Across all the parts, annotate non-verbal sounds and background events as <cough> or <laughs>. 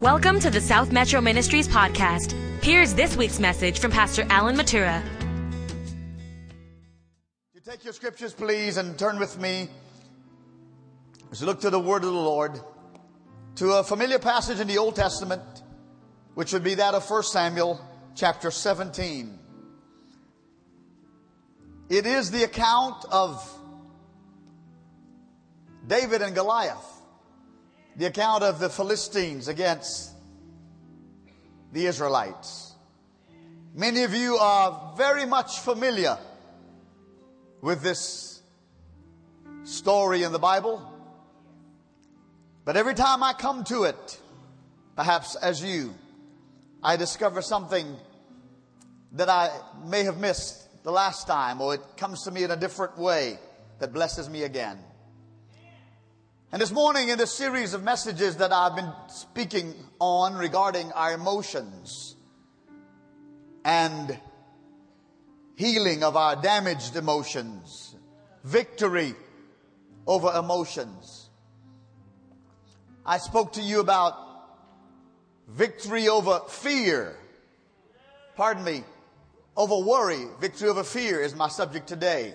Welcome to the South Metro Ministries podcast. Here's this week's message from Pastor Alan Mathura. You take your scriptures, please, and turn with me as you look to the word of the Lord, to a familiar passage in the Old Testament, which would be that of 1 Samuel chapter 17. It is the account of David and Goliath the account of the Philistines against the Israelites. Many of you are very much familiar with this story in the Bible. But every time I come to it, perhaps as you, I discover something that I may have missed the last time, or it comes to me in a different way that blesses me again. And this morning, in the series of messages that I've been speaking on regarding our emotions and healing of our damaged emotions, victory over emotions, I spoke to you about victory over fear. Pardon me, over worry. Victory over fear is my subject today.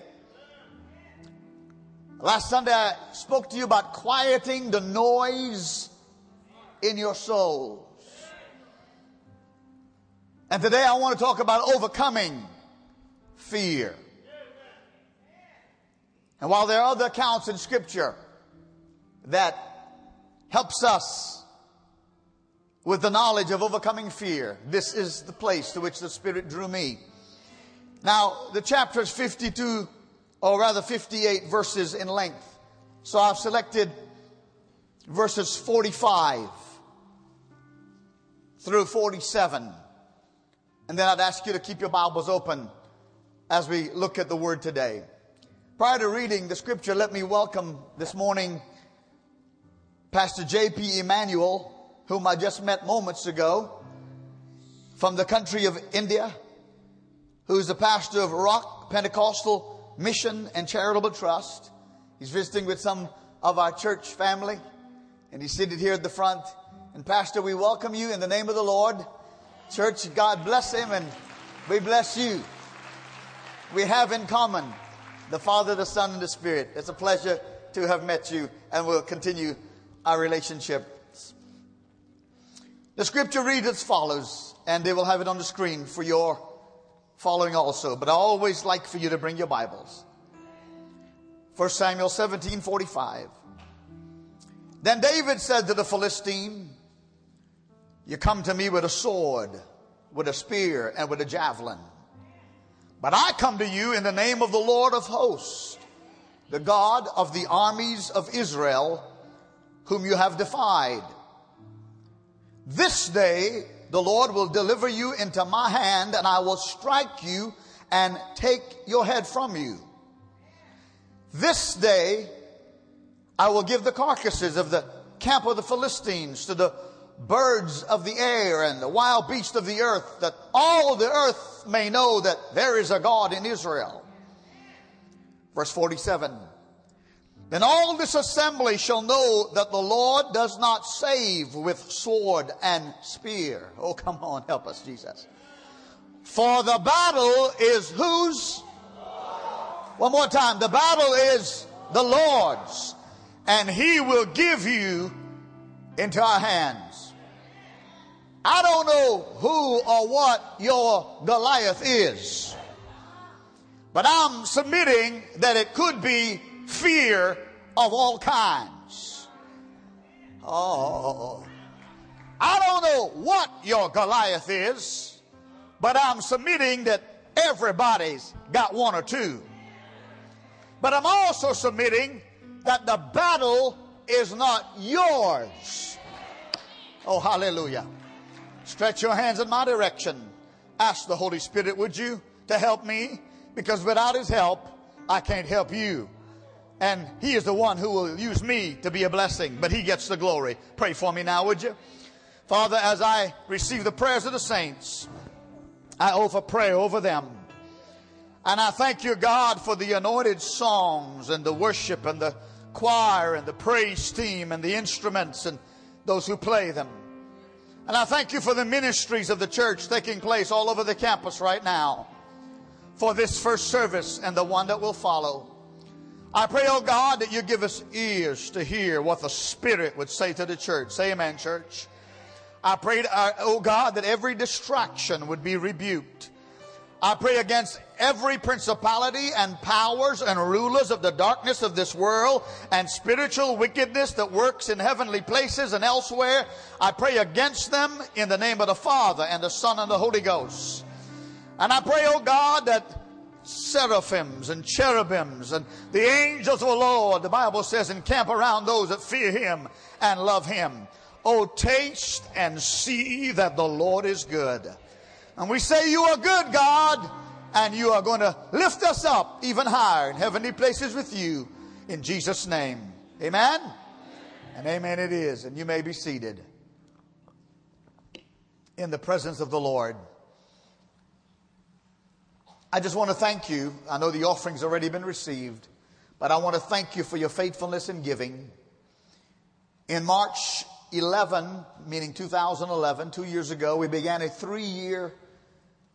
Last Sunday I spoke to you about quieting the noise in your souls. And today I want to talk about overcoming fear. And while there are other accounts in scripture that helps us with the knowledge of overcoming fear, this is the place to which the Spirit drew me. Now, the chapter is 52 or rather 58 verses in length. So I've selected verses 45 through 47. And then I'd ask you to keep your Bibles open as we look at the word today. Prior to reading the scripture, let me welcome this morning Pastor J.P. Emmanuel, whom I just met moments ago from the country of India, who's the pastor of Rock Pentecostal Mission and Charitable Trust. He's visiting with some of our church family, and he's seated here at the front. And Pastor, we welcome you in the name of the Lord. Church, God bless him, and we bless you. We have in common the Father, the Son, and the Spirit. It's a pleasure to have met you, and we'll continue our relationship. The scripture reads as follows, and they will have it on the screen for your following also, but I always like for you to bring your Bibles. 1 Samuel 17 45. Then David said to the Philistine, You come to me with a sword, with a spear, and with a javelin. But I come to you in the name of the Lord of hosts, the God of the armies of Israel, whom you have defied. This day the Lord will deliver you into my hand and I will strike you and take your head from you. This day I will give the carcasses of the camp of the Philistines to the birds of the air and the wild beasts of the earth that all the earth may know that there is a God in Israel. Verse 47. Then all this assembly shall know that the Lord does not save with sword and spear. Oh, come on, help us, Jesus. For the battle is whose? One more time. The battle is the Lord's, and He will give you into our hands. I don't know who or what your Goliath is, but I'm submitting that it could be fear of all kinds. Oh, I don't know what your Goliath is, but I'm submitting that everybody's got one or two. But I'm also submitting that the battle is not yours. Oh, hallelujah. Stretch your hands in my direction. Ask the Holy Spirit, would you, to help me? Because without His help, I can't help you. And He is the one who will use me to be a blessing, but He gets the glory. Pray for me now, would you? Father, as I receive the prayers of the saints, I offer prayer over them. And I thank you, God, for the anointed songs and the worship and the choir and the praise team and the instruments and those who play them. And I thank you for the ministries of the church taking place all over the campus right now for this first service and the one that will follow. I pray, oh God, that you give us ears to hear what the Spirit would say to the church. Say amen, church. I pray, uh, oh God, that every distraction would be rebuked. I pray against every principality and powers and rulers of the darkness of this world and spiritual wickedness that works in heavenly places and elsewhere. I pray against them in the name of the Father and the Son and the Holy Ghost. And I pray, oh God, that seraphims and cherubims and the angels of the Lord, the Bible says, encamp around those that fear him and love him. Oh, taste and see that the Lord is good. And we say, You are good, God, and you are going to lift us up even higher in heavenly places with you in Jesus' name. Amen? And amen it is. And you may be seated in the presence of the Lord. I just want to thank you. I know the offering's already been received, but I want to thank you for your faithfulness in giving. In March 11, meaning 2011, two years ago, we began a three year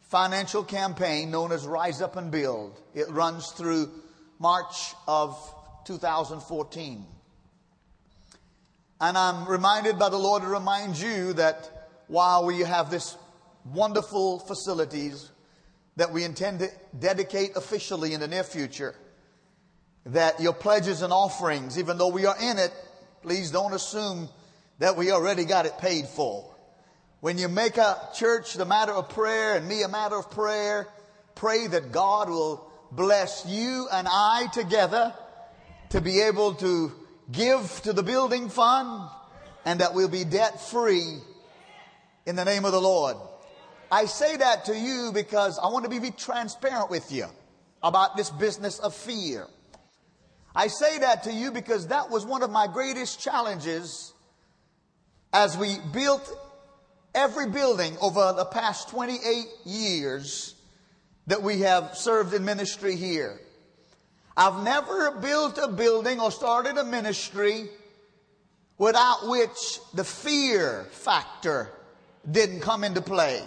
financial campaign known as Rise Up and Build. It runs through March of 2014. And I'm reminded by the Lord to remind you that while we have this wonderful facilities, that we intend to dedicate officially in the near future. That your pledges and offerings, even though we are in it, please don't assume that we already got it paid for. When you make a church the matter of prayer and me a matter of prayer, pray that God will bless you and I together to be able to give to the building fund and that we'll be debt free in the name of the Lord. I say that to you because I want to be transparent with you about this business of fear. I say that to you because that was one of my greatest challenges as we built every building over the past 28 years that we have served in ministry here. I've never built a building or started a ministry without which the fear factor didn't come into play.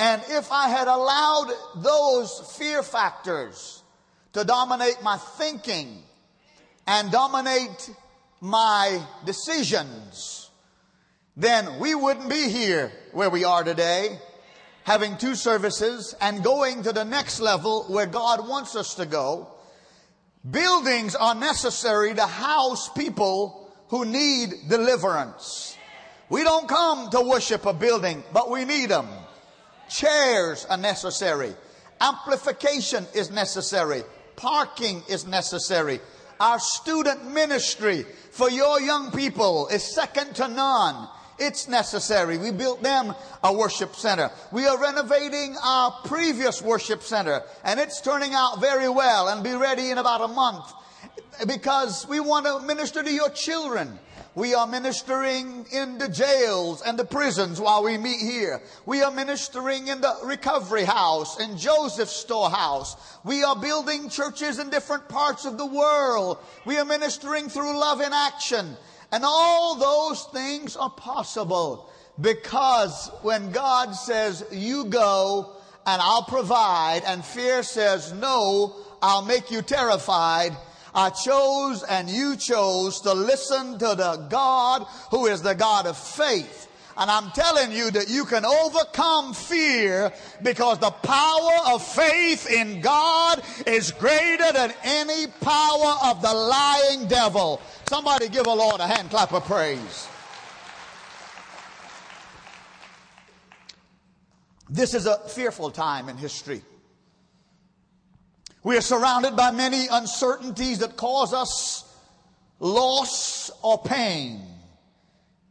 And if I had allowed those fear factors to dominate my thinking and dominate my decisions, then we wouldn't be here where we are today, having two services and going to the next level where God wants us to go. Buildings are necessary to house people who need deliverance. We don't come to worship a building, but we need them. Chairs are necessary. Amplification is necessary. Parking is necessary. Our student ministry for your young people is second to none. It's necessary. We built them a worship center. We are renovating our previous worship center and it's turning out very well and be ready in about a month because we want to minister to your children. We are ministering in the jails and the prisons while we meet here. We are ministering in the recovery house and Joseph's storehouse. We are building churches in different parts of the world. We are ministering through love in action. And all those things are possible because when God says, you go and I'll provide and fear says, no, I'll make you terrified, I chose and you chose to listen to the God who is the God of faith. And I'm telling you that you can overcome fear because the power of faith in God is greater than any power of the lying devil. Somebody give a Lord a hand clap of praise. This is a fearful time in history. We are surrounded by many uncertainties that cause us loss or pain.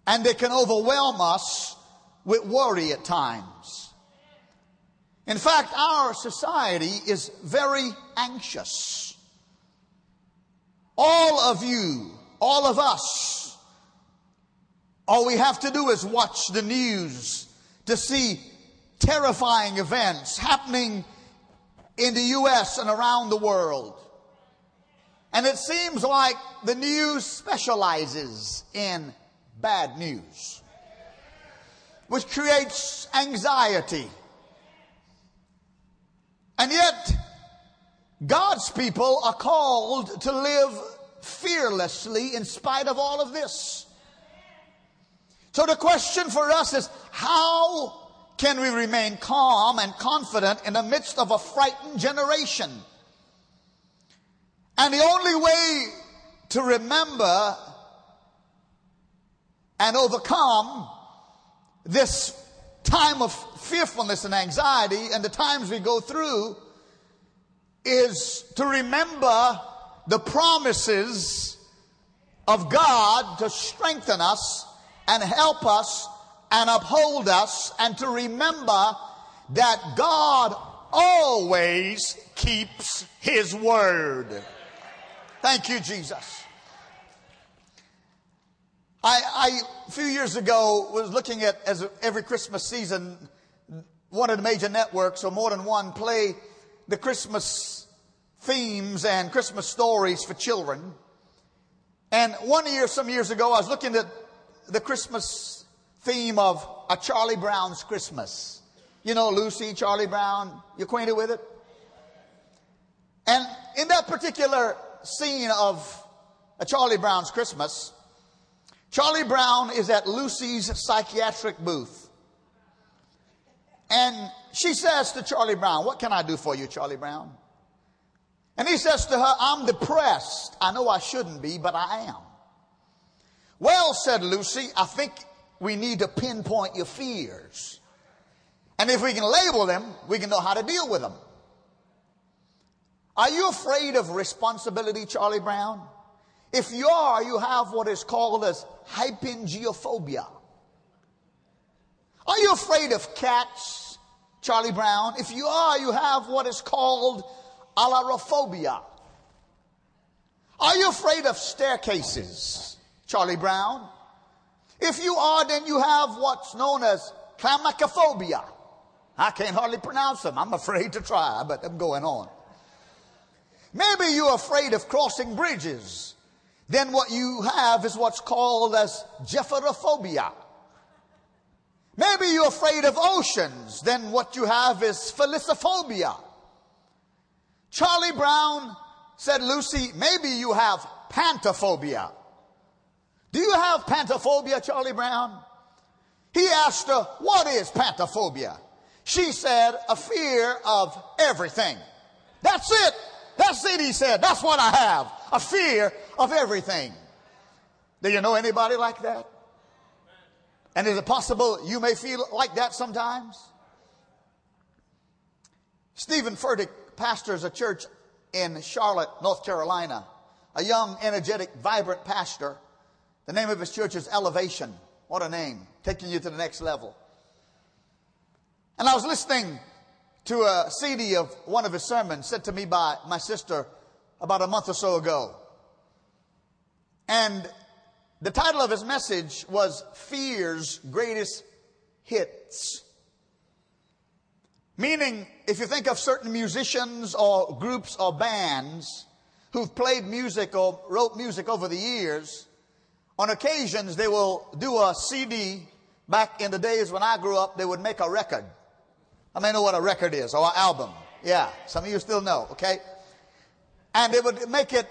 And they can overwhelm us with worry at times. In fact, our society is very anxious. All of you, all of us, all we have to do is watch the news to see terrifying events happening in the U.S. and around the world. And it seems like the news specializes in bad news. which creates anxiety. And yet, God's people are called to live fearlessly in spite of all of this. So the question for us is how can we remain calm and confident in the midst of a frightened generation? And the only way to remember and overcome this time of fearfulness and anxiety and the times we go through is to remember the promises of God to strengthen us and help us and uphold us and to remember that God always keeps his word. Thank you, Jesus. I, I, a few years ago, was looking at, as every Christmas season, one of the major networks, or more than one, play the Christmas themes and Christmas stories for children. And one year, some years ago, I was looking at the Christmas theme of A Charlie Brown's Christmas. You know Lucy, Charlie Brown, you acquainted with it? And in that particular scene of A Charlie Brown's Christmas, Charlie Brown is at Lucy's psychiatric booth. And she says to Charlie Brown, What can I do for you, Charlie Brown? And he says to her, I'm depressed. I know I shouldn't be, but I am. Well, said Lucy, I think we need to pinpoint your fears. And if we can label them, we can know how to deal with them. Are you afraid of responsibility, Charlie Brown? If you are, you have what is called as hypengyophobia. Are you afraid of cats, Charlie Brown? If you are, you have what is called ailurophobia. Are you afraid of staircases, Charlie Brown? If you are, then you have what's known as climacophobia. I can't hardly pronounce them. I'm afraid to try, but I'm going on. Maybe you're afraid of crossing bridges then what you have is what's called as geophobophobia. Maybe you're afraid of oceans, then what you have is thalassophobia. Charlie Brown said, Lucy, maybe you have pantophobia. Do you have pantophobia, Charlie Brown? He asked her, what is pantophobia? She said, a fear of everything. That's it. That's it, he said. That's what I have. A fear of everything. Do you know anybody like that? And is it possible you may feel like that sometimes? Stephen Furtick pastors a church in Charlotte, North Carolina. A young, energetic, vibrant pastor. The name of his church is Elevation. What a name. Taking you to the next level. And I was listening to a CD of one of his sermons sent to me by my sister about a month or so ago. And the title of his message was Fear's Greatest Hits. Meaning, if you think of certain musicians or groups or bands who've played music or wrote music over the years, on occasions they will do a CD. Back in the days when I grew up, they would make a record. I may know what a record is or an album. Yeah, some of you still know, okay? And they would make it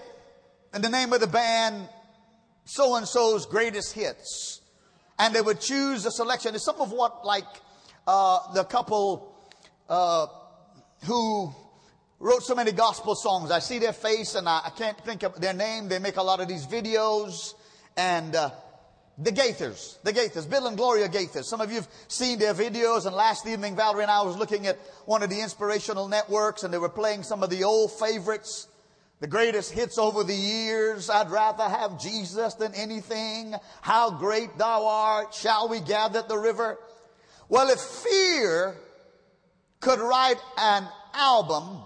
in the name of the band, so and so's greatest hits. And they would choose a selection. It's some of what, like, uh, the couple uh, who wrote so many gospel songs. I see their face and I, I, can't think of their name. They make a lot of these videos. And uh, the Gaithers, the Gaithers, Bill and Gloria Gaithers. Some of you have seen their videos, and last evening Valerie and I was looking at one of the inspirational networks, and they were playing some of the old favorites, the greatest hits over the years. I'd rather have Jesus than anything. How great thou art. Shall we gather at the river? Well, if fear could write an album,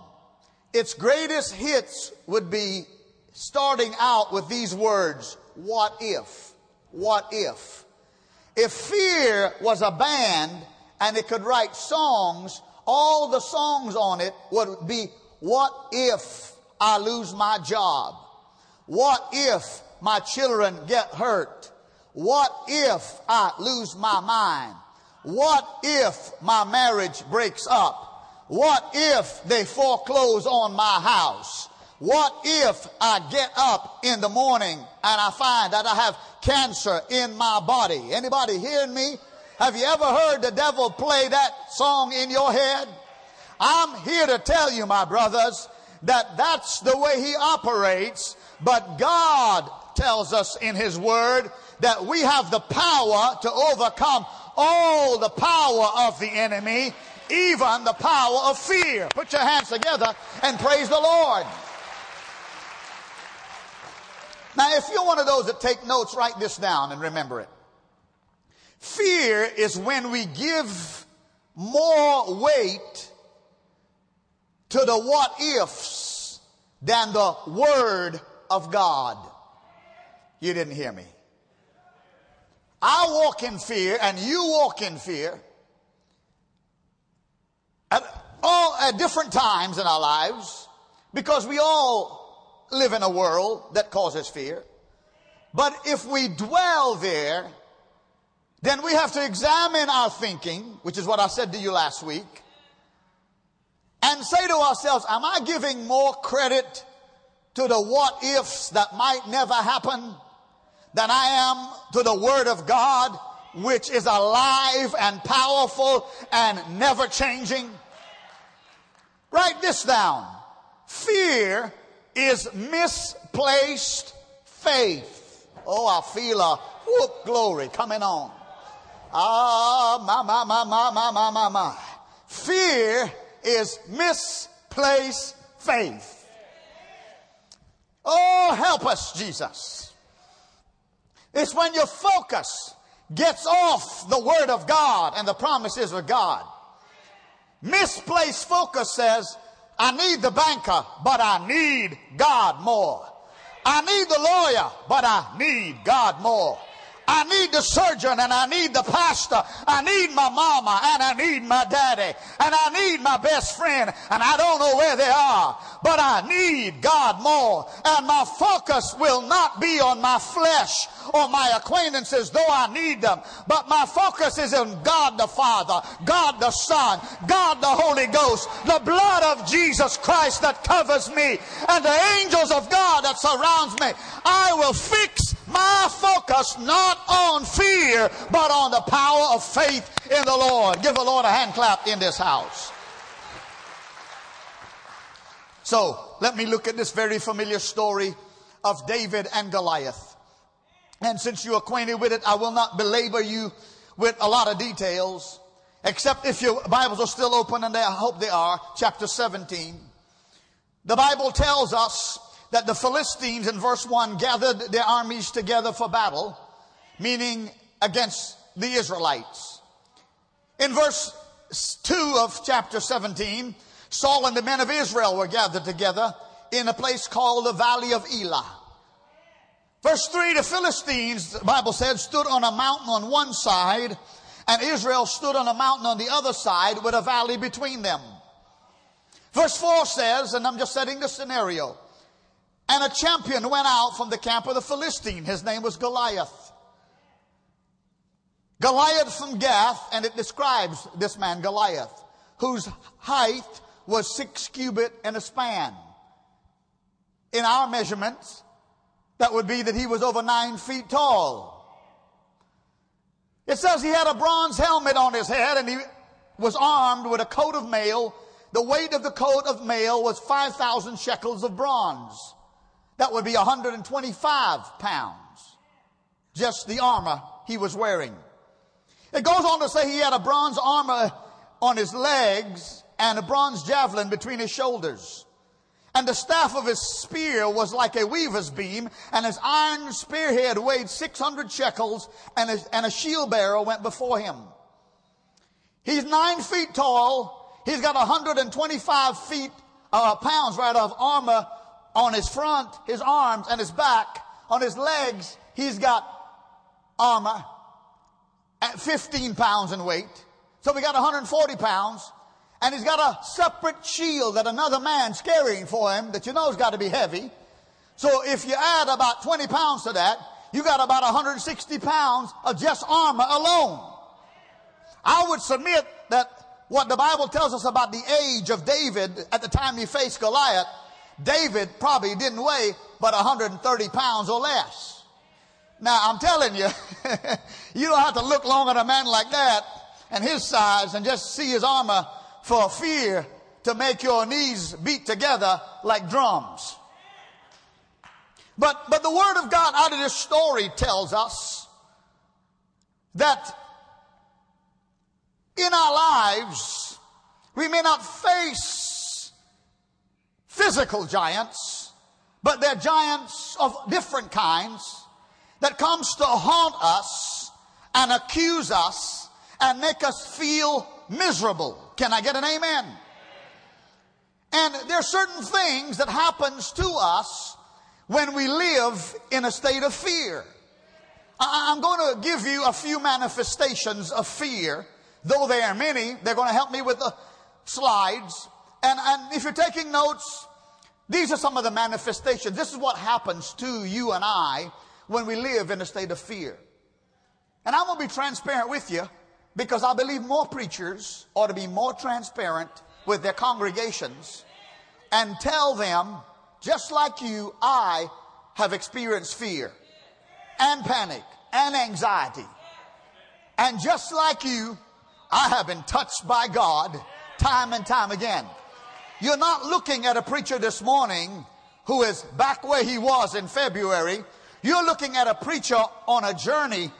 its greatest hits would be starting out with these words, what if? what if. If fear was a band and it could write songs, all the songs on it would be, what if I lose my job? What if my children get hurt? What if I lose my mind? What if my marriage breaks up? What if they foreclose on my house? What if I get up in the morning and I find that I have cancer in my body? Anybody hearing me? Have you ever heard the devil play that song in your head? I'm here to tell you, my brothers, that that's the way he operates, but God tells us in his word that we have the power to overcome all the power of the enemy, even the power of fear. Put your hands together and praise the Lord. Now, if you're one of those that take notes, write this down and remember it. Fear is when we give more weight to the what ifs than the word of God. You didn't hear me. I walk in fear and you walk in fear at all at different times in our lives because we all live in a world that causes fear. But if we dwell there, then we have to examine our thinking, which is what I said to you last week, and say to ourselves, am I giving more credit to the what ifs that might never happen than I am to the Word of God, which is alive and powerful and never changing? Write this down. Fear is misplaced faith. Oh, I feel a whoop glory coming on. Ah, my, my, my, my, my, my, my, my. Fear is misplaced faith. Oh, help us, Jesus. It's when your focus gets off the Word of God and the promises of God. Misplaced focus says, I need the banker, but I need God more. I need the lawyer, but I need God more. I need the surgeon and I need the pastor. I need my mama and I need my daddy and I need my best friend and I don't know where they are, but I need God more. And my focus will not be on my flesh or my acquaintances, though I need them, but my focus is on God the Father, God the Son, God the Holy Ghost, the blood of Jesus Christ that covers me and the angels of God that surrounds me. I will fix my focus not on fear, but on the power of faith in the Lord. Give the Lord a hand clap in this house. So let me look at this very familiar story of David and Goliath. And since you're acquainted with it, I will not belabor you with a lot of details, except if your Bibles are still open, and I hope they are, chapter 17. The Bible tells us that the Philistines in verse 1 gathered their armies together for battle, meaning against the Israelites. In verse 2 of chapter 17, Saul and the men of Israel were gathered together in a place called the Valley of Elah. Verse 3, the Philistines, the Bible said, stood on a mountain on one side, and Israel stood on a mountain on the other side with a valley between them. Verse 4 says, and I'm just setting the scenario, and a champion went out from the camp of the Philistine. His name was Goliath. Goliath from Gath, and it describes this man, Goliath, whose height was six cubit and a span. In our measurements, that would be that he was over nine feet tall. It says he had a bronze helmet on his head and he was armed with a coat of mail. The weight of the coat of mail was 5,000 shekels of bronze. That would be 125 pounds. Just the armor he was wearing. It goes on to say he had a bronze armor on his legs and a bronze javelin between his shoulders. And the staff of his spear was like a weaver's beam, and his iron spearhead weighed 600 shekels, and a, and a shield bearer went before him. He's nine feet tall. He's got 125 feet, uh, pounds right of armor on his front, his arms, and his back. On his legs, he's got armor at 15 pounds in weight. So we got 140 pounds. And he's got a separate shield that another man's carrying for him that you know has got to be heavy. So if you add about 20 pounds to that, you got about 160 pounds of just armor alone. I would submit that what the Bible tells us about the age of David at the time he faced Goliath, David probably didn't weigh but 130 pounds or less. Now, I'm telling you, <laughs> you don't have to look long at a man like that and his size and just see his armor for fear to make your knees beat together like drums. But, but the word of God out of this story tells us that in our lives, we may not face physical giants, but they're giants of different kinds that comes to haunt us and accuse us and make us feel miserable. Can I get an amen? And there are certain things that happens to us when we live in a state of fear. I'm going to give you a few manifestations of fear Though they are many, they're going to help me with the slides. And, and if you're taking notes, these are some of the manifestations. This is what happens to you and I when we live in a state of fear. And I'm going to be transparent with you because I believe more preachers ought to be more transparent with their congregations and tell them, just like you, I have experienced fear and panic and anxiety. And just like you, I have been touched by God time and time again. You're not looking at a preacher this morning who is back where he was in February. You're looking at a preacher on a journey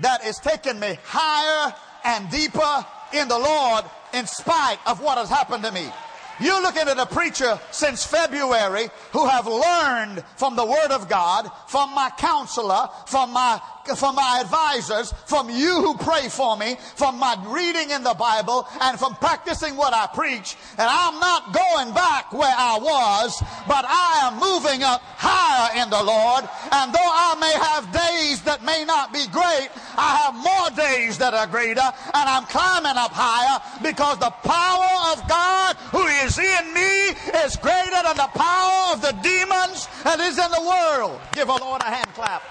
that is taking me higher and deeper in the Lord in spite of what has happened to me. You're looking at a preacher since February who have learned from the Word of God, from my counselor, from my from my advisors, from you who pray for me, from my reading in the Bible, and from practicing what I preach. And I'm not going back where I was, but I am moving up higher in the Lord. And though I may have days that may not be great, I have more days that are greater, and I'm climbing up higher because the power of God who is in me is greater than the power of the demons that is in the world. Give a Lord a hand clap.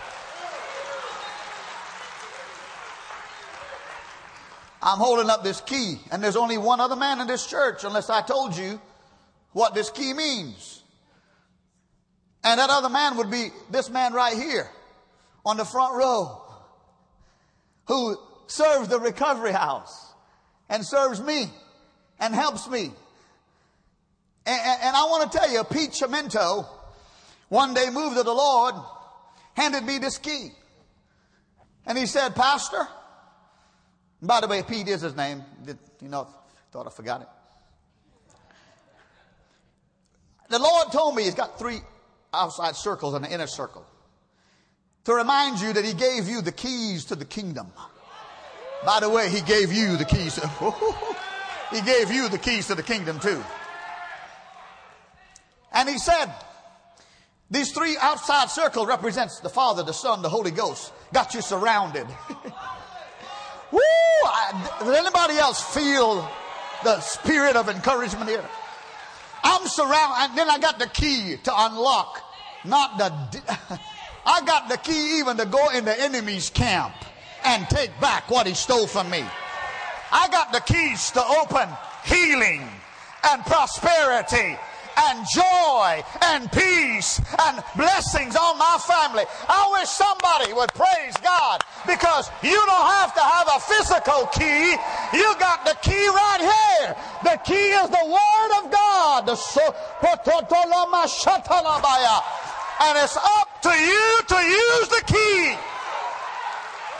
I'm holding up this key, and there's only one other man in this church, unless I told you what this key means. And that other man would be this man right here on the front row who serves the recovery house and serves me and helps me. And, and I want to tell you, Pete Chimento one day moved to the Lord, handed me this key. And he said, Pastor, by the way, Pete is his name. Did, you know, thought I forgot it. The Lord told me he's got three outside circles and an inner circle to remind you that he gave you the keys to the kingdom. By the way, he gave you the keys. To, <laughs> he gave you the keys to the kingdom too. And he said, these three outside circle represents the Father, the Son, the Holy Ghost. Got you surrounded. <laughs> Woo! I, does anybody else feel the spirit of encouragement here? I'm surrounded, and then I got the key to unlock, not the. <laughs> I got the key even to go in the enemy's camp and take back what he stole from me. I got the keys to open healing and prosperity and joy and peace and blessings on my family. I wish somebody would praise God because you don't have to have a physical key. You got the key right here. The key is the Word of God. And it's up to you to use the key.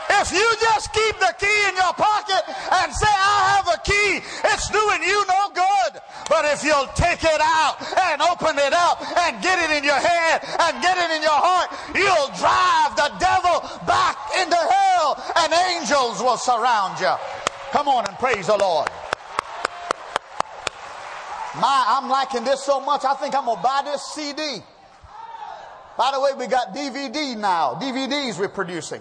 If you just keep the key in your pocket and say, I have a key, it's doing you no good. But if you'll take it out and open it up and get it in your head and get it in your heart, you'll drive the devil back into hell and angels will surround you. Come on and praise the Lord. My, I'm liking this so much, I think I'm going to buy this CD. By the way, we got DVD now. DVDs we're producing.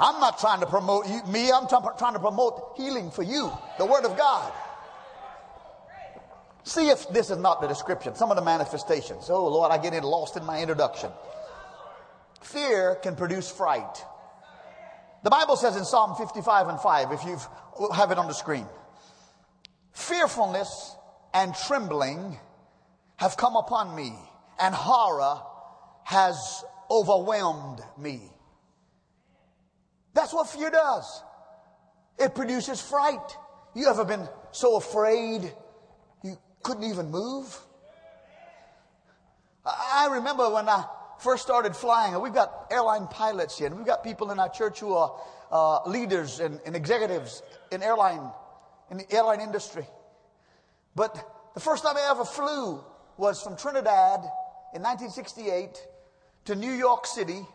I'm not trying to promote you, me, I'm trying to promote healing for you, the Word of God. See if this is not the description, some of the manifestations. Oh, Lord, I get it lost in my introduction. Fear can produce fright. The Bible says in Psalm 55 and 5, if you have it on the screen, fearfulness and trembling have come upon me, and horror has overwhelmed me. That's what fear does. It produces fright. You ever been so afraid you couldn't even move? I remember when I first started flying, we've got airline pilots here, and we've got people in our church who are uh, leaders and, and executives in airline, in the airline industry. But the first time I ever flew was from Trinidad in 1968 to New York City,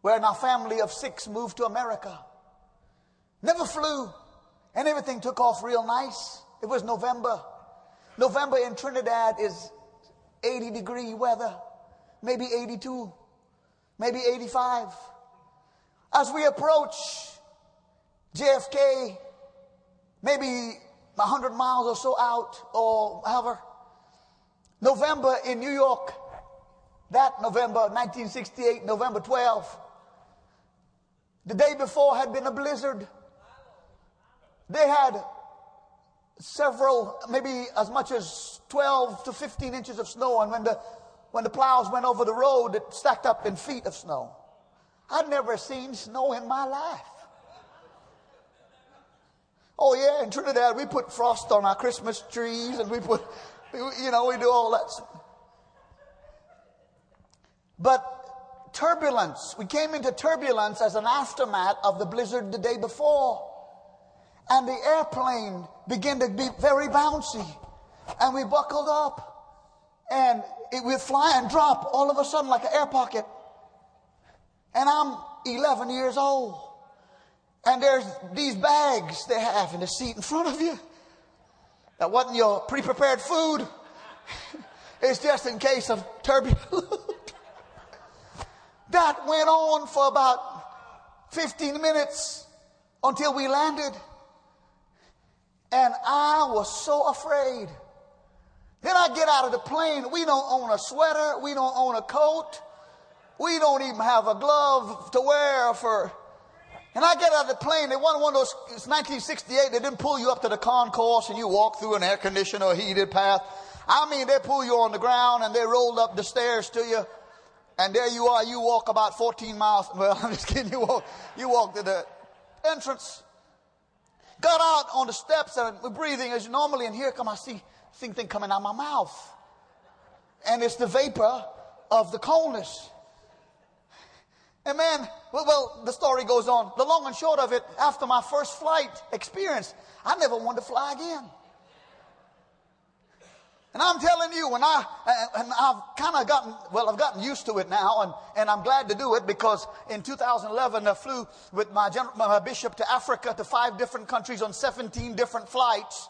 where our family of six moved to America. Never flew, and everything took off real nice. It was November. November in Trinidad is 80 degree weather, maybe 82, maybe 85. As we approach JFK, maybe 100 miles or so out, or however, November in New York, that November 1968, November 12, the day before had been a blizzard. They had several, maybe as much as 12 to 15 inches of snow. And when the, when the plows went over the road, it stacked up in feet of snow. I'd never seen snow in my life. Oh yeah, in Trinidad we put frost on our Christmas trees and we put, you know, we do all that. But turbulence, we came into turbulence as an aftermath of the blizzard the day before and the airplane began to be very bouncy. And we buckled up and it would fly and drop all of a sudden like an air pocket. And I'm 11 years old. And there's these bags they have in the seat in front of you. That wasn't your pre prepared food, <laughs> it's just in case of turbulence. <laughs> that went on for about 15 minutes until we landed. And I was so afraid. Then I get out of the plane. We don't own a sweater. We don't own a coat. We don't even have a glove to wear for. And I get out of the plane. They want one of those, it's 1968. They didn't pull you up to the concourse and you walk through an air conditioned or heated path. I mean, they pull you on the ground and they roll up the stairs to you. And there you are. You walk about 14 miles. <laughs> Well, I'm just kidding. You walk, you walk to the entrance. Got out on the steps and we're breathing as normally, and here come I see thing thing coming out of my mouth. And it's the vapor of the coldness. And man, well, well, the story goes on. The long and short of it, after my first flight experience, I never wanted to fly again. And I'm telling you, when I, and I've kind of gotten, well, I've gotten used to it now, and, and I'm glad to do it because in 2011 I flew with my, general, my bishop to Africa to five different countries on 17 different flights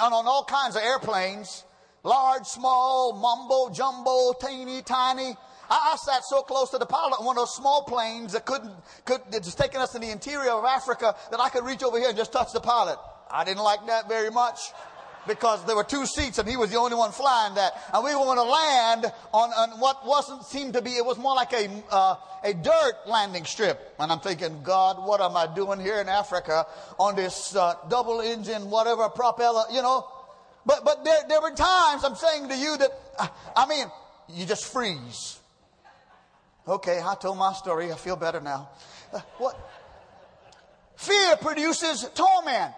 and on all kinds of airplanes large, small, mumbo, jumbo, teeny, tiny. I, I, sat so close to the pilot on one of those small planes that couldn't, could, was taking us in the interior of Africa that I could reach over here and just touch the pilot. I didn't like that very much because there were two seats and he was the only one flying that. And we were going to land on, on what wasn't seemed to be, it was more like a, uh, a dirt landing strip. And I'm thinking, God, what am I doing here in Africa on this uh, double engine, whatever propeller, you know? But, but there, there were times I'm saying to you that, I mean, you just freeze. Okay, I told my story. I feel better now. Uh, what? Fear produces torment.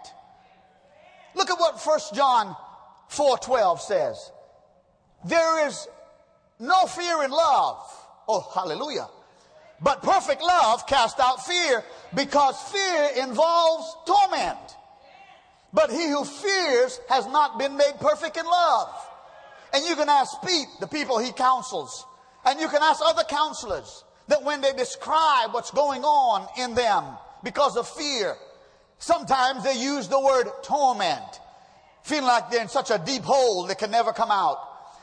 Look at what 1 John 4:12 says. There is no fear in love. Oh, hallelujah. But perfect love casts out fear because fear involves torment. But he who fears has not been made perfect in love. And you can ask Pete, the people he counsels, and you can ask other counselors that when they describe what's going on in them because of fear, Sometimes they use the word torment, feeling like they're in such a deep hole they can never come out.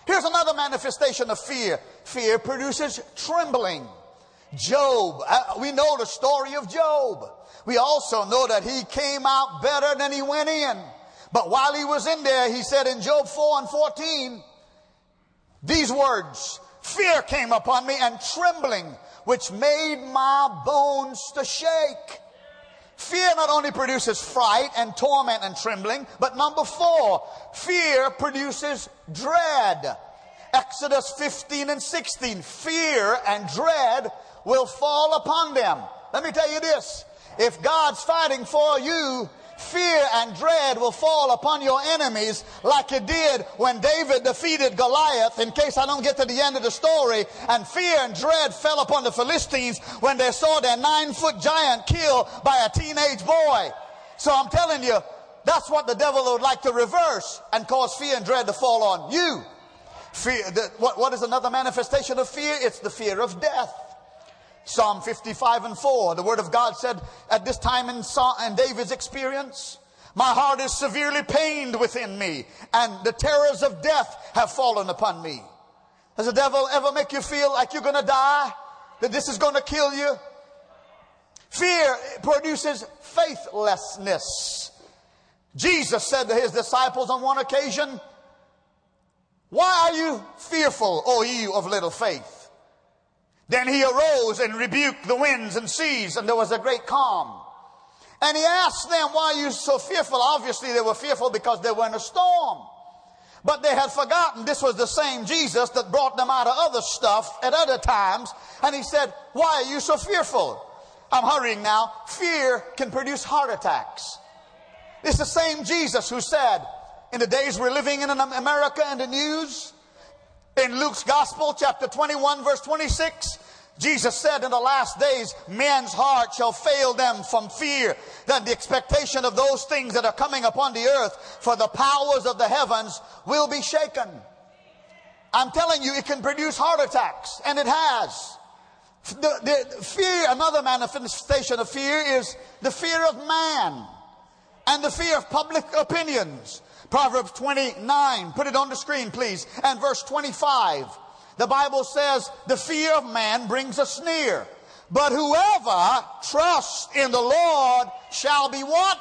Here's another manifestation of fear. Fear produces trembling. Job, uh, we know the story of Job. We also know that he came out better than he went in. But while he was in there, he said in Job 4 and 14, these words, fear came upon me and trembling which made my bones to shake. Fear not only produces fright and torment and trembling, but number four, fear produces dread. Exodus 15 and 16, fear and dread will fall upon them. Let me tell you this. If God's fighting for you, fear and dread will fall upon your enemies like it did when David defeated Goliath in case I don't get to the end of the story and fear and dread fell upon the Philistines when they saw their nine foot giant killed by a teenage boy. So I'm telling you, that's what the devil would like to reverse and cause fear and dread to fall on you. Fear, the, what, what is another manifestation of fear? It's the fear of death. Psalm 55 and 4, the word of God said at this time in, in David's experience, my heart is severely pained within me, and the terrors of death have fallen upon me. Does the devil ever make you feel like you're going to die? That this is going to kill you? Fear produces faithlessness. Jesus said to his disciples on one occasion, Why are you fearful, O you of little faith? Then he arose and rebuked the winds and seas, and there was a great calm. And he asked them, Why are you so fearful? Obviously, they were fearful because they were in a storm. But they had forgotten this was the same Jesus that brought them out of other stuff at other times. And he said, Why are you so fearful? I'm hurrying now. Fear can produce heart attacks. It's the same Jesus who said, in the days we're living in in America and the news, in Luke's Gospel, chapter 21, verse 26, Jesus said in the last days, men's heart shall fail them from fear, that the expectation of those things that are coming upon the earth, for the powers of the heavens will be shaken. I'm telling you, it can produce heart attacks, and it has. The, the fear, another manifestation of fear is the fear of man and the fear of public opinions. Proverbs 29, put it on the screen, please. And verse 25. The Bible says, the fear of man brings a sneer. But whoever trusts in the Lord shall be what?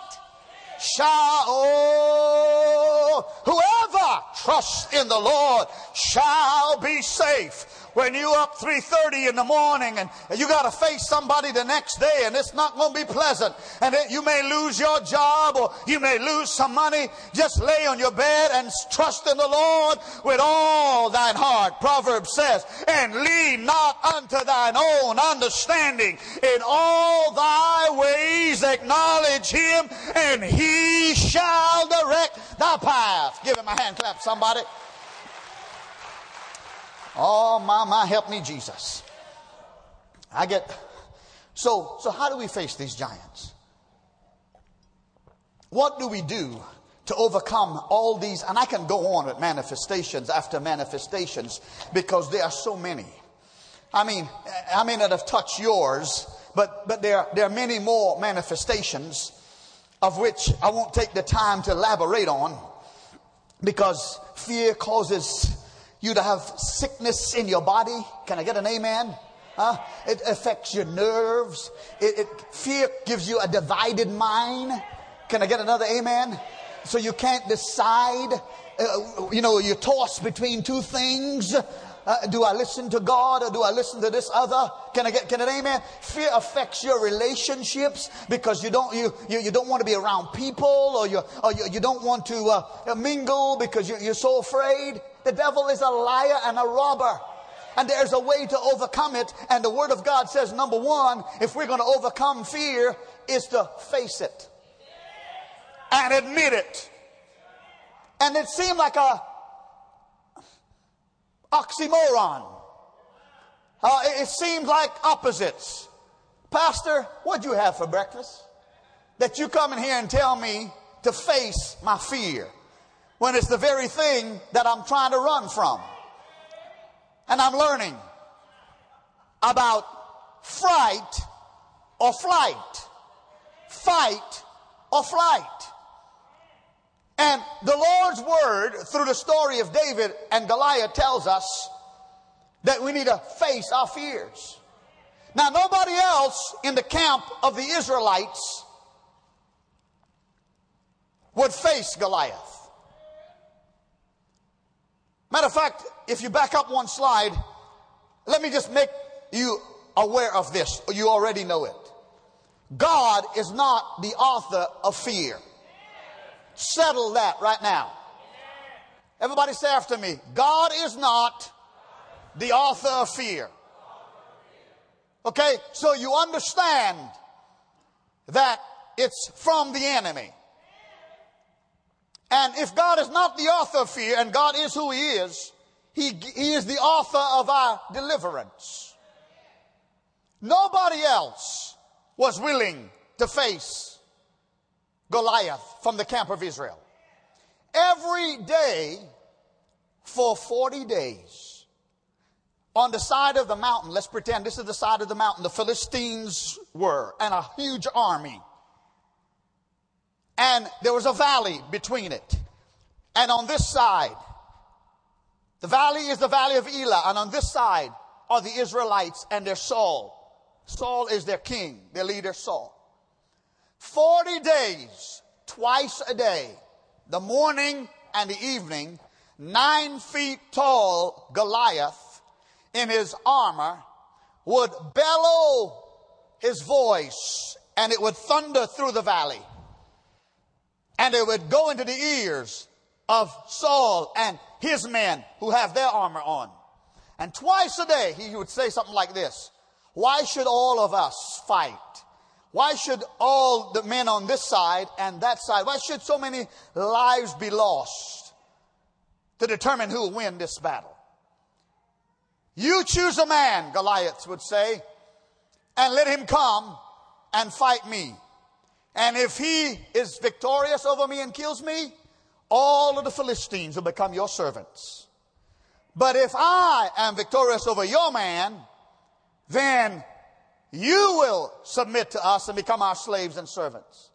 Shall, oh, whoever trusts in the Lord shall be safe when you up 3.30 in the morning and you got to face somebody the next day and it's not going to be pleasant. And it, you may lose your job or you may lose some money. Just lay on your bed and trust in the lord with all thine heart. Proverbs says and lean not unto thine own understanding. In all thy ways acknowledge him and he shall direct thy path. Give him a hand clap somebody Oh, my, my, help me, Jesus. I get, so, so how do we face these giants? What do we do to overcome all these? And I can go on with manifestations after manifestations because there are so many. I mean, I may not have touched yours, but, but there, there are many more manifestations of which I won't take the time to elaborate on because fear causes you to have sickness in your body. Can I get an amen? Huh? It affects your nerves. It, it, fear gives you a divided mind. Can I get another amen? So you can't decide. Uh, you know, you toss between two things. Uh, do I listen to God or do I listen to this other? Can I get, can it amen? Fear affects your relationships because you don't, you, you, you don't want to be around people or you, or you, you don't want to uh, mingle because you, you're so afraid. The devil is a liar and a robber. And there's a way to overcome it. And the Word of God says, number one, if we're going to overcome fear, is to face it and admit it. And it seemed like a oxymoron. Uh, it, it seems like opposites. Pastor, what'd you have for breakfast? That you come in here and tell me to face my fear when it's the very thing that I'm trying to run from. And I'm learning about fright or flight, fight or flight. And the Lord's word through the story of David and Goliath tells us that we need to face our fears. Now, nobody else in the camp of the Israelites would face Goliath. Matter of fact, if you back up one slide, let me just make you aware of this. You already know it. God is not the author of fear. Settle that right now. Everybody say after me God is not the author of fear. Okay, so you understand that it's from the enemy. And if God is not the author of fear, and God is who He is, He, he is the author of our deliverance. Nobody else was willing to face Goliath from the camp of Israel. Every day for 40 days on the side of the mountain, let's pretend this is the side of the mountain, the Philistines were, and a huge army. And there was a valley between it. And on this side, the valley is the valley of Elah, and on this side are the Israelites and their Saul. Saul is their king, their leader Saul. 40 days, twice a day, the morning and the evening, nine feet tall Goliath in his armor would bellow his voice and it would thunder through the valley. And it would go into the ears of Saul and his men who have their armor on. And twice a day he would say something like this. Why should all of us fight? Why should all the men on this side and that side, why should so many lives be lost to determine who will win this battle? You choose a man, Goliath would say, and let him come and fight me. And if he is victorious over me and kills me, all of the Philistines will become your servants. But if I am victorious over your man, then you will submit to us and become our slaves and servants.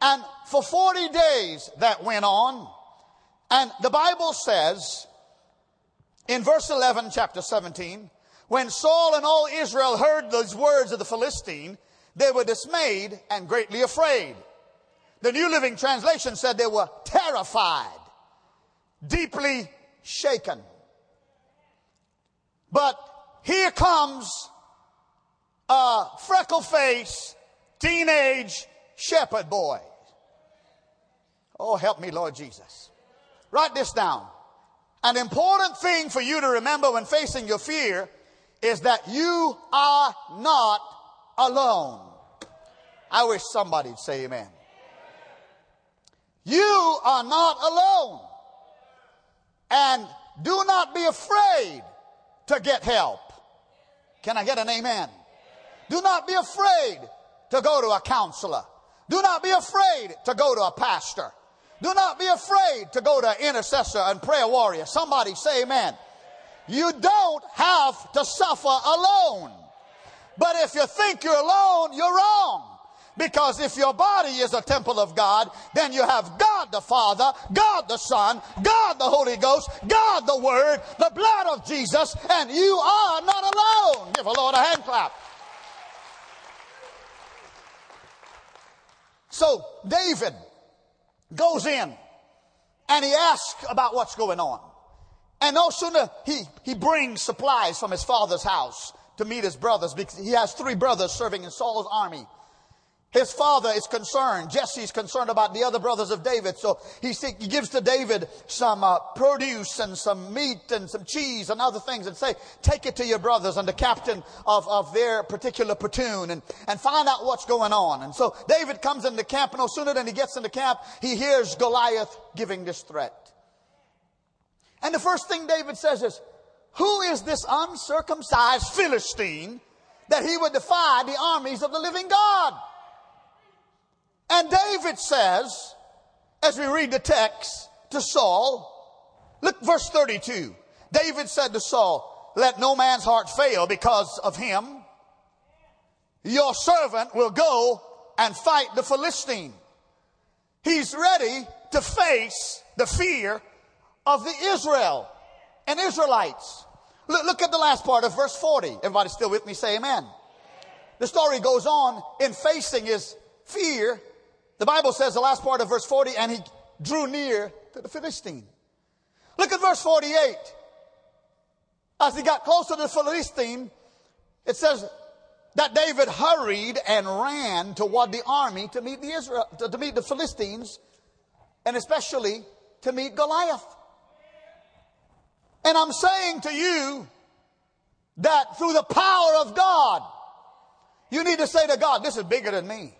And for 40 days that went on, and the Bible says in verse 11, chapter 17, when Saul and all Israel heard those words of the Philistine, they were dismayed and greatly afraid. The New Living Translation said they were terrified, deeply shaken. But here comes a freckle faced teenage shepherd boy. Oh, help me, Lord Jesus. Write this down. An important thing for you to remember when facing your fear is that you are not alone. I wish somebody'd say amen. You are not alone. And do not be afraid to get help. Can I get an amen? Do not be afraid to go to a counselor. Do not be afraid to go to a pastor. Do not be afraid to go to an intercessor and prayer warrior. Somebody say amen. You don't have to suffer alone. But if you think you're alone, you're wrong. Because if your body is a temple of God, then you have God the Father, God the Son, God the Holy Ghost, God the Word, the blood of Jesus, and you are not alone. Give a Lord a hand clap. So David goes in and he asks about what's going on. And no sooner he, he brings supplies from his father's house to meet his brothers because he has three brothers serving in Saul's army. His father is concerned. Jesse's concerned about the other brothers of David. So he, he gives to David some uh, produce and some meat and some cheese and other things and say, take it to your brothers and the captain of, of their particular platoon and, and find out what's going on. And so David comes into camp no sooner than he gets into camp, he hears Goliath giving this threat. And the first thing David says is, who is this uncircumcised Philistine that he would defy the armies of the living God? And David says, as we read the text to Saul, look verse 32. David said to Saul, let no man's heart fail because of him. Your servant will go and fight the Philistine. He's ready to face the fear of the Israel and Israelites. Look, look at the last part of verse 40. Everybody still with me? Say amen. The story goes on in facing his fear the Bible says the last part of verse 40, and he drew near to the Philistine. Look at verse 48. As he got close to the Philistine, it says, that David hurried and ran toward the army to meet the Israel, to, to meet the Philistines, and especially to meet Goliath. And I'm saying to you that through the power of God, you need to say to God, this is bigger than me.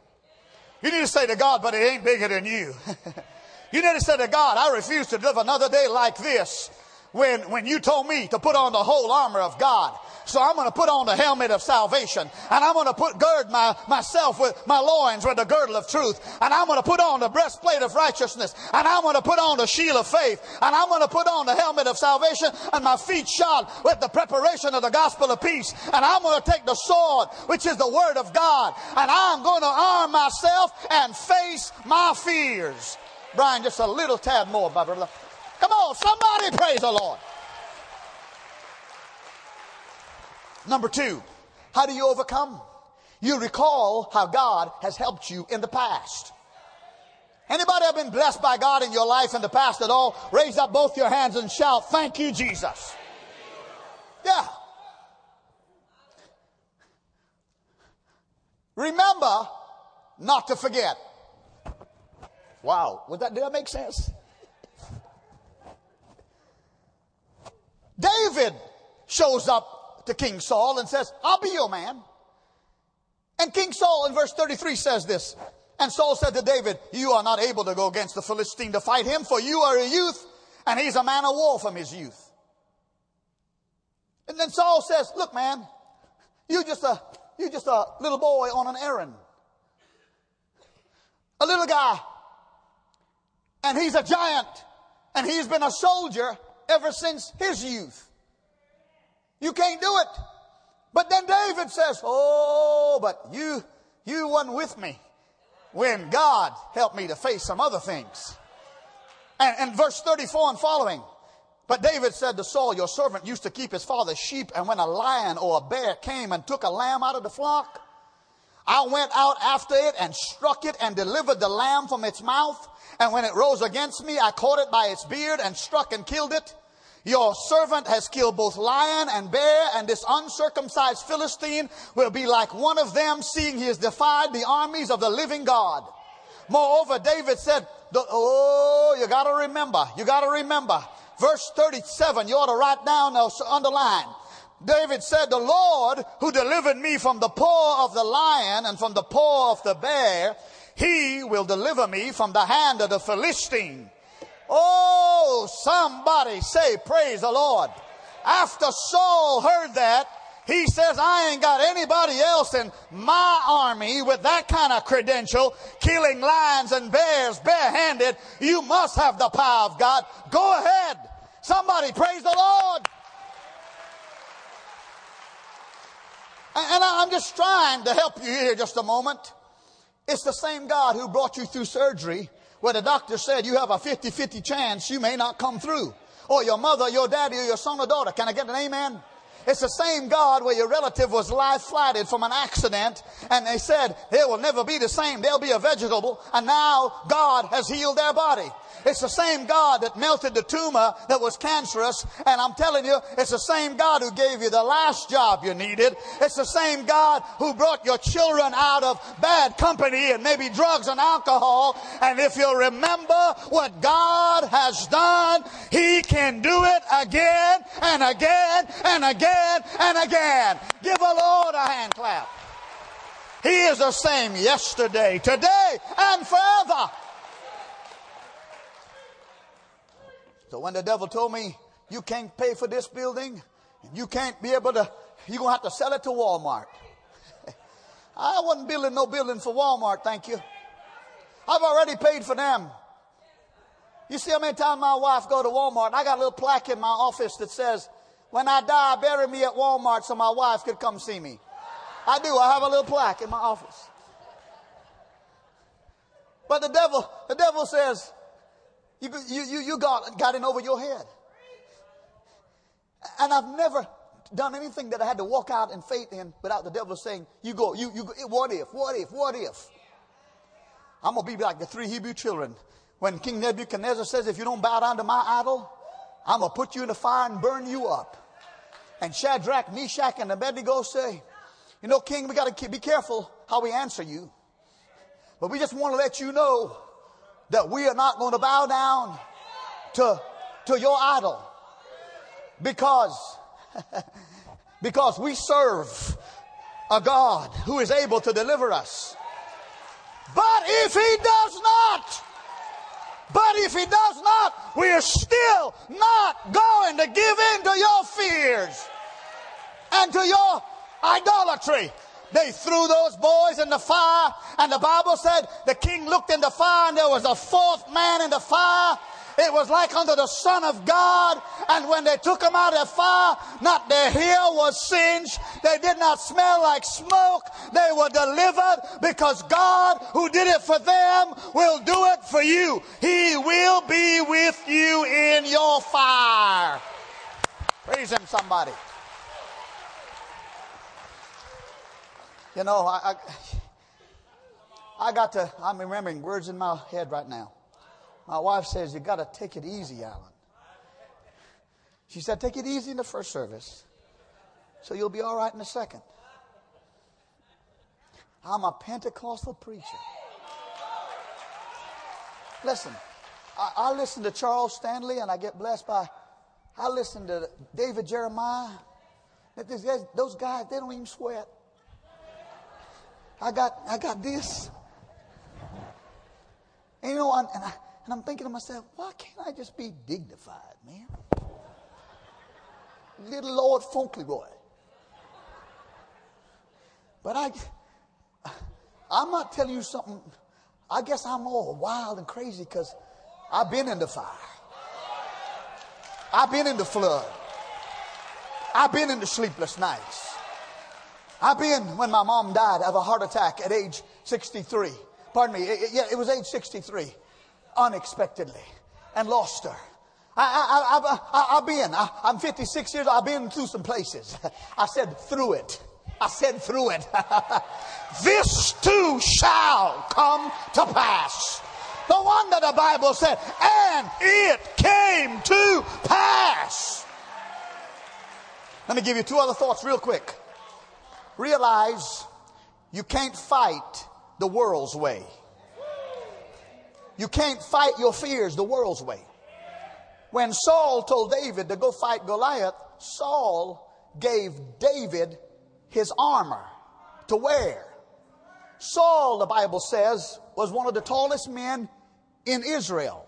You need to say to God, but it ain't bigger than you. <laughs> you need to say to God, I refuse to live another day like this when, when you told me to put on the whole armor of God. So I'm going to put on the helmet of salvation and I'm going to put gird my, myself with my loins with the girdle of truth and I'm going to put on the breastplate of righteousness and I'm going to put on the shield of faith and I'm going to put on the helmet of salvation and my feet shod with the preparation of the gospel of peace and I'm going to take the sword which is the word of God and I'm going to arm myself and face my fears. Brian, just a little tad more, my brother. Come on, somebody praise the Lord. Number two, how do you overcome? You recall how God has helped you in the past. Anybody have been blessed by God in your life in the past at all? Raise up both your hands and shout, Thank you, Jesus. Yeah. Remember not to forget. Wow, would that, did that make sense? David shows up to King Saul and says, I'll be your man. And King Saul in verse 33 says this. And Saul said to David, You are not able to go against the Philistine to fight him, for you are a youth, and he's a man of war from his youth. And then Saul says, Look, man, you're just a you're just a little boy on an errand. A little guy. And he's a giant. And he's been a soldier ever since his youth. You can't do it. But then David says, Oh, but you, you wasn't with me when God helped me to face some other things. And, and verse 34 and following. But David said to Saul, Your servant used to keep his father's sheep, and when a lion or a bear came and took a lamb out of the flock, I went out after it and struck it and delivered the lamb from its mouth. And when it rose against me, I caught it by its beard and struck and killed it. Your servant has killed both lion and bear, and this uncircumcised Philistine will be like one of them, seeing he has defied the armies of the living God. Moreover, David said, Oh, you got to remember, you got to remember. Verse 37, you ought to write down, or underline. David said, The Lord who delivered me from the paw of the lion and from the paw of the bear, he will deliver me from the hand of the Philistine. Oh, somebody say, Praise the Lord. After Saul heard that, he says, I ain't got anybody else in my army with that kind of credential, killing lions and bears barehanded. You must have the power of God. Go ahead. Somebody praise the Lord. And I'm just trying to help you here just a moment. It's the same God who brought you through surgery where the doctor said you have a 50-50 chance you may not come through. Or your mother, your daddy, or your son or daughter. Can I get an amen? It's the same God where your relative was life flighted from an accident and they said they will never be the same. They'll be a vegetable. And now God has healed their body. It's the same God that melted the tumor that was cancerous. And I'm telling you, it's the same God who gave you the last job you needed. It's the same God who brought your children out of bad company and maybe drugs and alcohol. And if you remember what God has done, He can do it again and again and again and again. Give the Lord a hand clap. He is the same yesterday, today, and forever. So when the devil told me, you can't pay for this building, and you can't be able to, you're going to have to sell it to Walmart. <laughs> I wasn't building no building for Walmart, thank you. I've already paid for them. You see how many times my wife go to Walmart? I got a little plaque in my office that says, when I die, bury me at Walmart so my wife could come see me. I do. I have a little plaque in my office. But the devil, the devil says, you, you, you got, got in over your head. And I've never done anything that I had to walk out in faith in without the devil saying, you go, you, you go, what if, what if, what if? I'm going to be like the three Hebrew children. When King Nebuchadnezzar says, if you don't bow down to my idol, I'm going to put you in the fire and burn you up. And Shadrach, Meshach, and Abednego say, You know, King, we got to be careful how we answer you. But we just want to let you know that we are not going to bow down to, to your idol because, <laughs> because we serve a God who is able to deliver us. But if he does not, but if he does not, we are still not going to give in to your fears and to your idolatry. They threw those boys in the fire, and the Bible said the king looked in the fire, and there was a fourth man in the fire. It was like under the Son of God. And when they took him out of the fire, not their hair was singed. They did not smell like smoke. They were delivered because God, who did it for them, will do it for you. He will be with you in your fire. Praise Him, somebody. You know, I, I, I got to, I'm remembering words in my head right now. My wife says, You got to take it easy, Alan. She said, Take it easy in the first service, so you'll be all right in the second. I'm a Pentecostal preacher. Listen, I, I listen to Charles Stanley and I get blessed by, I listen to David Jeremiah. Those guys, they don't even sweat. I got, I got this. And you know, and, I, and I'm thinking to myself, why can't I just be dignified, man? Little Lord Fauntleroy. But I, I'm not telling you something. I guess I'm all wild and crazy because I've been in the fire. I've been in the flood. I've been in the sleepless nights. I've been, when my mom died of a heart attack at age 63. Pardon me. It, yeah, it was age 63. Unexpectedly. And lost her. I, I, I, have uh, been, I, I'm 56 years, I've been through some places. <laughs> I said through it. I said through it. <laughs> this too shall come to pass. The one that the Bible said, and it came to pass. Let me give you two other thoughts real quick realize you can't fight the world's way. You can't fight your fears the world's way. When Saul told David to go fight Goliath, Saul gave David his armor to wear. Saul, the Bible says, was one of the tallest men in Israel.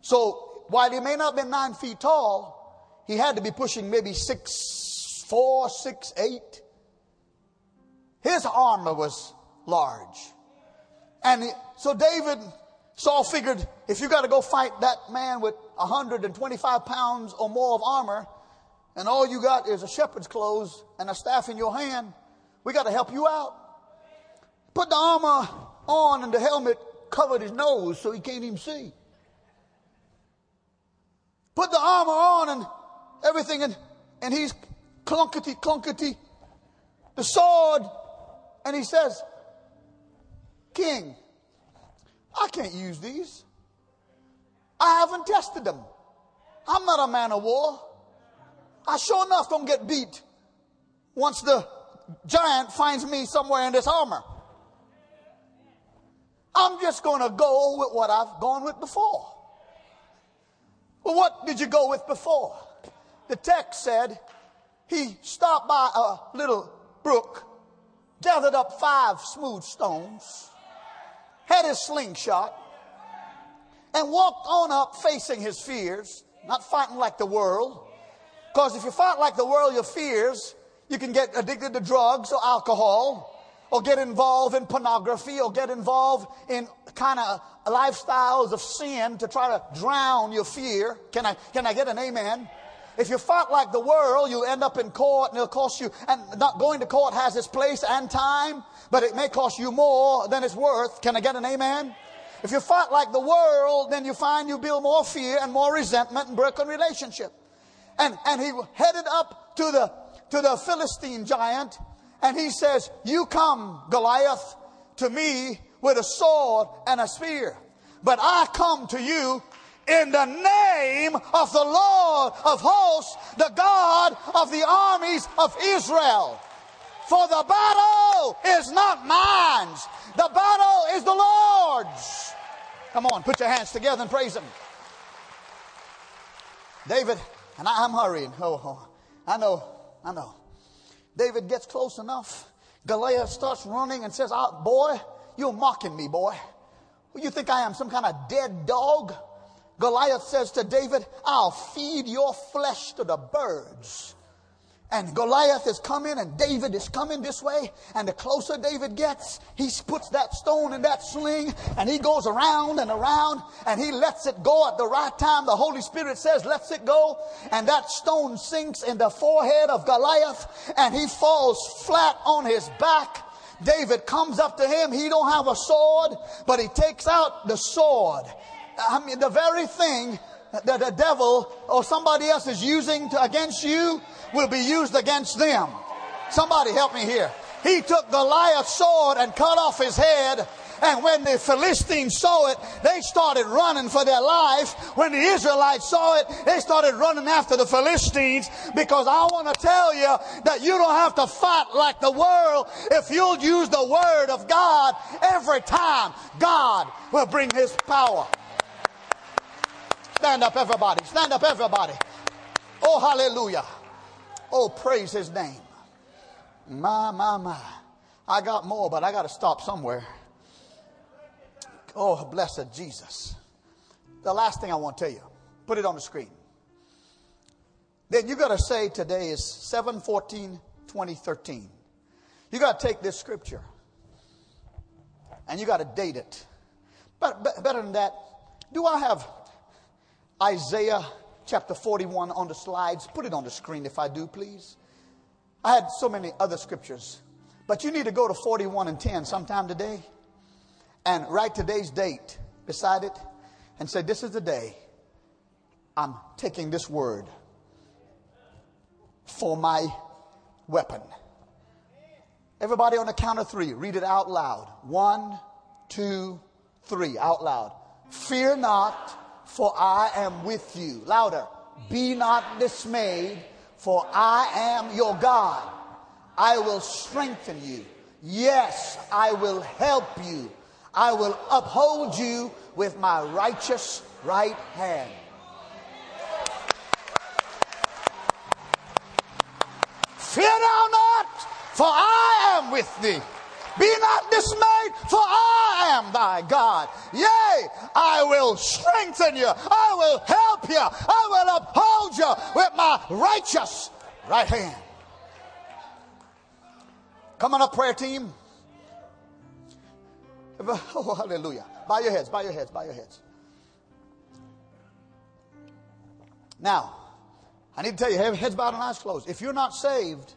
So while he may not have been nine feet tall, he had to be pushing maybe six, four, six, eight. His armor was large. And so David, Saul figured if you got to go fight that man with 125 pounds or more of armor, and all you got is a shepherd's clothes and a staff in your hand, we got to help you out. Put the armor on and the helmet covered his nose so he can't even see. Put the armor on and everything, and, and he's clunkety, clunkety. The sword and he says, King, I can't use these. I haven't tested them. I'm not a man of war. I sure enough don't get beat once the giant finds me somewhere in this armor. I'm just going to go with what I've gone with before. Well, what did you go with before? The text said he stopped by a little brook gathered up five smooth stones, had his slingshot, and walked on up facing his fears, not fighting like the world. Because if you fight like the world, your fears, you can get addicted to drugs or alcohol, or get involved in pornography, or get involved in kind of lifestyles of sin to try to drown your fear. Can I, can I get an amen? If you fight like the world, you'll end up in court and it'll cost you, and not going to court has its place and time, but it may cost you more than it's worth. Can I get an amen? If you fight like the world, then you find you build more fear and more resentment and broken relationship. And, and he headed up to the, to the Philistine giant and he says, you come, Goliath, to me with a sword and a spear. But I come to you in the name of the Lord of hosts, the God of the armies of Israel. For the battle is not mine. The battle is the Lord's. Come on, put your hands together and praise Him. David, and I, am hurrying. Oh, oh, I know, I know. David gets close enough. Goliath starts running and says, oh, Boy, you're mocking me, boy. You think I am, some kind of dead dog? Goliath says to David, I'll feed your flesh to the birds. And Goliath is coming and David is coming this way. And the closer David gets, he puts that stone in that sling and he goes around and around and he lets it go at the right time. The Holy Spirit says, lets it go. And that stone sinks in the forehead of Goliath and he falls flat on his back. David comes up to him. He don't have a sword, but he takes out the sword. I mean, the very thing that the devil or somebody else is using to, against you will be used against them. Somebody help me here. He took Goliath's sword and cut off his head. And when the Philistines saw it, they started running for their life. When the Israelites saw it, they started running after the Philistines because I want to tell you that you don't have to fight like the world if you'll use the word of God every time. God will bring his power. Stand up, everybody. Stand up, everybody. Oh, hallelujah. Oh, praise his name. My, my, my. I got more, but I got to stop somewhere. Oh, blessed Jesus. The last thing I want to tell you, put it on the screen. Then you got to say today is 7 14 2013. You got to take this scripture and you got to date it. But, but better than that, do I have Isaiah chapter 41 on the slides. Put it on the screen if I do, please. I had so many other scriptures, but you need to go to 41 and 10 sometime today and write today's date beside it and say, This is the day I'm taking this word for my weapon. Everybody on the count of three, read it out loud. One, two, three, out loud. Fear not for I am with you. Louder. Be not dismayed, for I am your God. I will strengthen you. Yes, I will help you. I will uphold you with my righteous right hand. Fear thou not, for I am with thee. Be not dismayed, for I am thy God. Yea, I will strengthen you. I will help you. I will uphold you with my righteous right hand. Come on up, prayer team. <laughs> Oh, hallelujah. Bow your heads, bow your heads, bow your heads. Now, I need to tell you, have heads bowed and eyes closed. If you're not saved,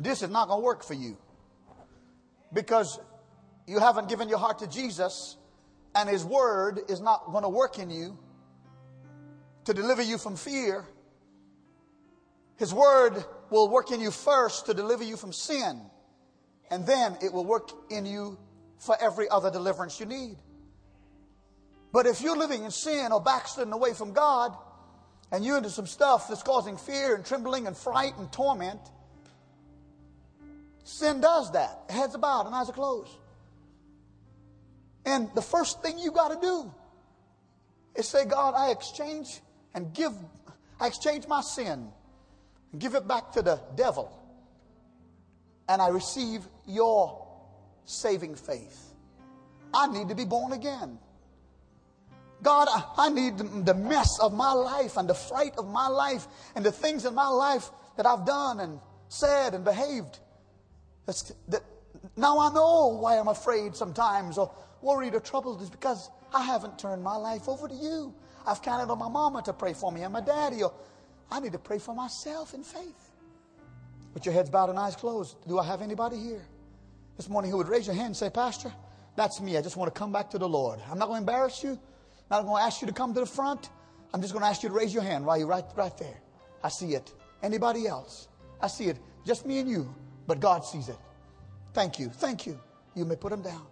this is not going to work for you because you haven't given your heart to Jesus and His Word is not going to work in you to deliver you from fear. His Word will work in you first to deliver you from sin, and then it will work in you for every other deliverance you need. But if you're living in sin or backsliding away from God, and you're into some stuff that's causing fear and trembling and fright and torment, Sin does that. Heads bowed and eyes are closed. And the first thing you got to do is say, God, I exchange and give, I exchange my sin and give it back to the devil. And I receive your saving faith. I need to be born again. God, I need the mess of my life and the fright of my life and the things in my life that I've done and said and behaved that's, that, now I know why I'm afraid sometimes or worried or troubled is because I haven't turned my life over to you. I've counted on my mama to pray for me and my daddy. Or I need to pray for myself in faith. With your heads bowed and eyes closed, do I have anybody here this morning who would raise your hand and say, Pastor, that's me. I just want to come back to the Lord. I'm not going to embarrass you. I'm not going to ask you to come to the front. I'm just going to ask you to raise your hand while you're right, right there. I see it. Anybody else? I see it. Just me and you but God sees it. Thank you. Thank you. You may put them down.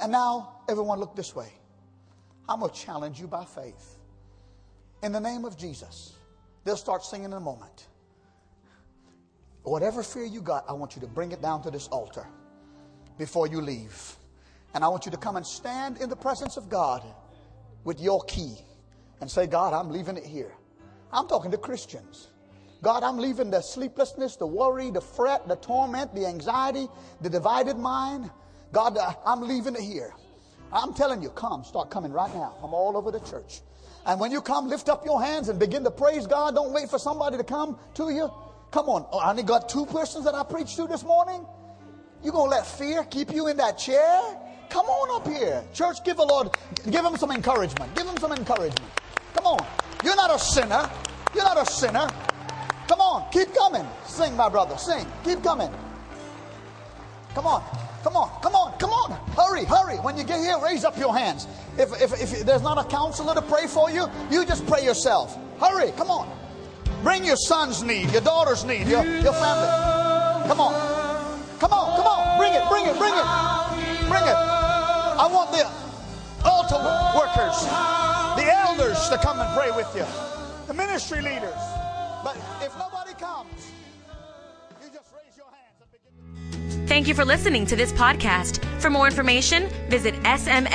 And now, everyone, look this way. I'm going to challenge you by faith. In the name of Jesus, they'll start singing in a moment. Whatever fear you got, I want you to bring it down to this altar before you leave. And I want you to come and stand in the presence of God with your key and say, God, I'm leaving it here. I'm talking to Christians. God, I'm leaving the sleeplessness, the worry, the fret, the torment, the anxiety, the divided mind. God, uh, I'm leaving it here. I'm telling you, come, start coming right now. I'm all over the church. And when you come, lift up your hands and begin to praise God. Don't wait for somebody to come to you. Come on. Oh, I only got two persons that I preached to this morning. You gonna let fear keep you in that chair? Come on up here. Church, give the Lord, give him some encouragement. Give him some encouragement. Come on. You're not a sinner. You're not a sinner. Come on. Keep coming. Sing, my brother. Sing. Keep coming. Come on. Come on. Come on. Come on. Hurry. Hurry. When you get here, raise up your hands. If, if, if there's not a counselor to pray for you, you just pray yourself. Hurry. Come on. Bring your son's need, your daughter's need, your, your family. Come on. Come on. Come on. Bring it. Bring it. Bring it. Bring it. I want the altar workers, the elders to come and pray with you, the ministry leaders. But if nobody comes, you just raise your hands and begin. Thank you for listening to this podcast. For more information, visit smmcog.com.